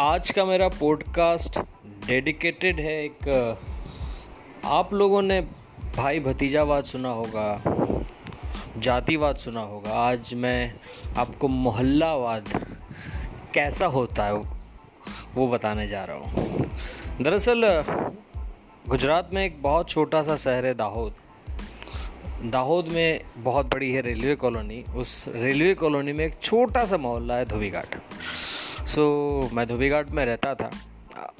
आज का मेरा पॉडकास्ट डेडिकेटेड है एक, आप लोगों ने भाई भतीजावाद सुना होगा जातिवाद सुना होगा। आज मैं आपको मोहल्लावाद कैसा होता है वो बताने जा रहा हूँ। दरअसल, गुजरात में एक बहुत छोटा सा शहर है दाहोद। दाहोद में बहुत बड़ी है रेलवे कॉलोनी। उस रेलवे कॉलोनी में एक छोटा सा मोहल्ला है धोबी घाट सो so, मैं धोबी घाट में रहता था।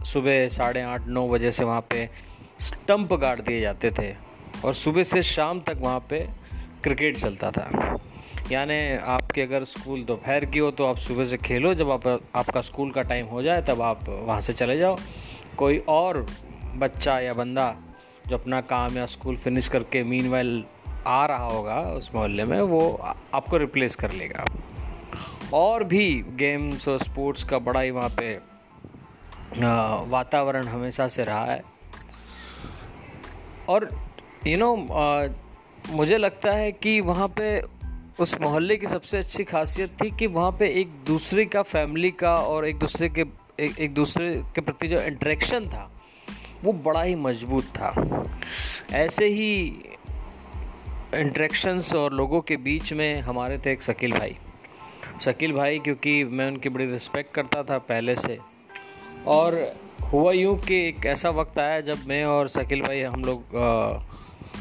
सुबह साढ़े आठ नौ बजे से वहाँ पे स्टंप गाड़ दिए जाते थे और सुबह से शाम तक वहाँ पे क्रिकेट चलता था। यानी आपके अगर स्कूल दोपहर की हो तो आप सुबह से खेलो। जब आप आपका स्कूल का टाइम हो जाए तब आप वहाँ से चले जाओ। कोई और बच्चा या बंदा जो अपना काम या स्कूल फिनिश करके मीन आ रहा होगा उस मोहल्ले में वो आपको रिप्लेस कर लेगा। और भी गेम्स और स्पोर्ट्स का बड़ा ही वहाँ पे वातावरण हमेशा से रहा है। और यू नो मुझे लगता है कि वहाँ पे उस मोहल्ले की सबसे अच्छी खासियत थी कि वहाँ पे एक दूसरे का फैमिली का और एक दूसरे के एक, एक दूसरे के प्रति जो इंटरेक्शन था वो बड़ा ही मज़बूत था। ऐसे ही इंट्रैक्शंस और लोगों के बीच में हमारे थे एक शकील भाई। शकील भाई, क्योंकि मैं उनकी बड़ी रिस्पेक्ट करता था पहले से। और हुआ यूँ कि एक ऐसा वक्त आया जब मैं और शकील भाई हम लोग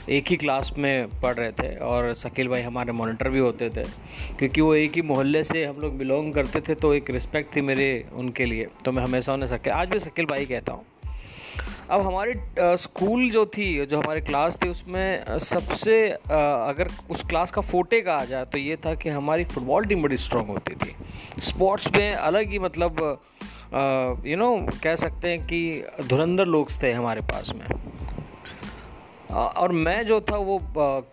एक ही क्लास में पढ़ रहे थे और शकील भाई हमारे मॉनिटर भी होते थे। क्योंकि वो एक ही मोहल्ले से हम लोग बिलोंग करते थे तो एक रिस्पेक्ट थी मेरे उनके लिए। तो मैं हमेशा उन्हें शकील आज भी शकील भाई कहता हूँ। अब हमारी स्कूल जो थी, जो हमारी क्लास थी, उसमें सबसे अगर उस क्लास का फोटे कहा जाए तो ये था कि हमारी फुटबॉल टीम बड़ी स्ट्रांग होती थी। स्पोर्ट्स में अलग ही मतलब यू नो कह सकते हैं कि धुरंधर लोग थे हमारे पास में। और मैं जो था, वो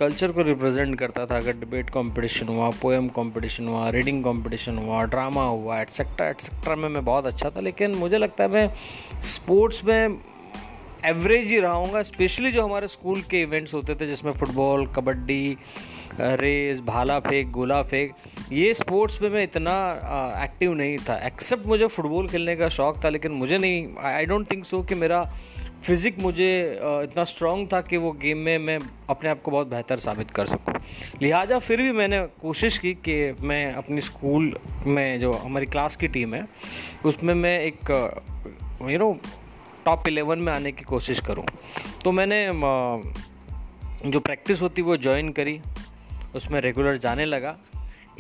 कल्चर को रिप्रेजेंट करता था। अगर डिबेट कंपटीशन हुआ पोएम कंपटीशन हुआ रीडिंग कंपटीशन हुआ ड्रामा हुआ एट्सेट्रा एट्सेट्रा में मैं बहुत अच्छा था। लेकिन मुझे लगता है मैं स्पोर्ट्स में एवरेज ही रहा स्पेशली जो हमारे स्कूल के इवेंट्स होते थे, जिसमें फुटबॉल, कबड्डी रेस, भाला फेंक, गोला फेंक, ये स्पोर्ट्स में मैं इतना एक्टिव नहीं था। एक्सेप्ट मुझे फुटबॉल खेलने का शौक़ था, लेकिन मुझे नहीं आई डोंट थिंक सो कि मेरा फिज़िक मुझे इतना स्ट्रॉन्ग था कि वो गेम में मैं अपने आप को बहुत बेहतर साबित कर सकूँ। लिहाजा फिर भी मैंने कोशिश की कि मैं अपनी स्कूल में जो हमारी क्लास की टीम है, उसमें मैं एक यू नो टॉप इलेवन में आने की कोशिश करूँ। तो मैंने जो प्रैक्टिस होती वो ज्वाइन करी, उसमें रेगुलर जाने लगा।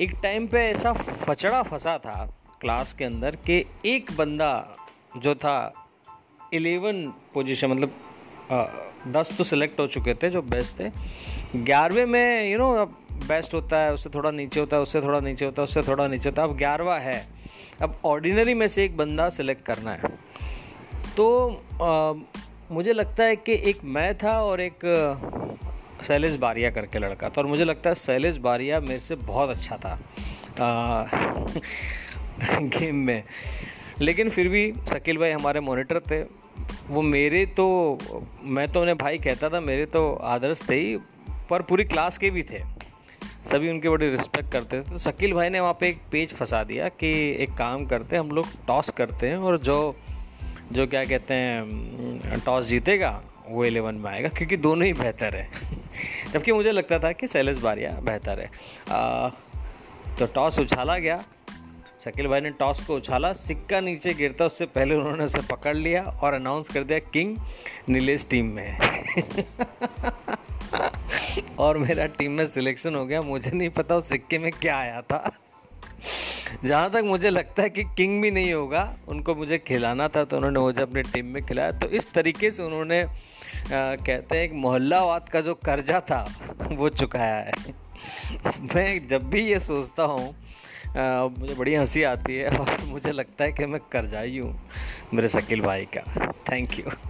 एक टाइम पे ऐसा फचड़ा फंसा था क्लास के अंदर कि एक बंदा जो था एलेवन पोजीशन मतलब दस तो सिलेक्ट हो चुके थे, जो बेस्ट थे। ग्यारहवें में यू नो अब बेस्ट होता है, उससे थोड़ा नीचे होता है, उससे थोड़ा नीचे होता है, उससे थोड़ा नीचे होता है, अब ग्यारहवा है। अब ऑर्डिनरी में से एक बंदा सिलेक्ट करना है। तो आ, मुझे लगता है कि एक मैं था और एक शैलेश बारिया करके लड़का था और मुझे लगता है शैलेश बारिया मेरे से बहुत अच्छा था आ, गेम में। लेकिन फिर भी शकील भाई हमारे मॉनिटर थे। वो मेरे तो मैं तो उन्हें भाई कहता था मेरे तो आदर्श थे ही पर पूरी क्लास के भी थे। सभी उनके बड़ी रिस्पेक्ट करते थे। तो शकील भाई ने वहाँ पे एक पेज फंसा दिया कि एक काम करते हम लोग टॉस करते हैं और जो जो क्या कहते हैं टॉस जीतेगा वो एलेवन में आएगा क्योंकि दोनों ही बेहतर है। जबकि मुझे लगता था कि सैलेस बारिया बेहतर है। आ, तो टॉस उछाला गया। शकील भाई ने टॉस को उछाला सिक्का नीचे गिरता उससे पहले उन्होंने उसे पकड़ लिया और अनाउंस कर दिया किंग नीलेश टीम में और मेरा टीम में सिलेक्शन हो गया मुझे नहीं पता उस सिक्के में क्या आया था। जहाँ तक मुझे लगता है कि किंग भी नहीं होगा उनको मुझे खिलाना था तो उन्होंने मुझे अपनी टीम में खिलाया। तो इस तरीके से उन्होंने आ, कहते हैं एक मोहल्लावाद का जो कर्जा था वो चुकाया है। मैं जब भी ये सोचता हूँ मुझे बड़ी हँसी आती है और मुझे लगता है कि मैं कर्जाई हूँ मेरे शकील भाई का। Thank you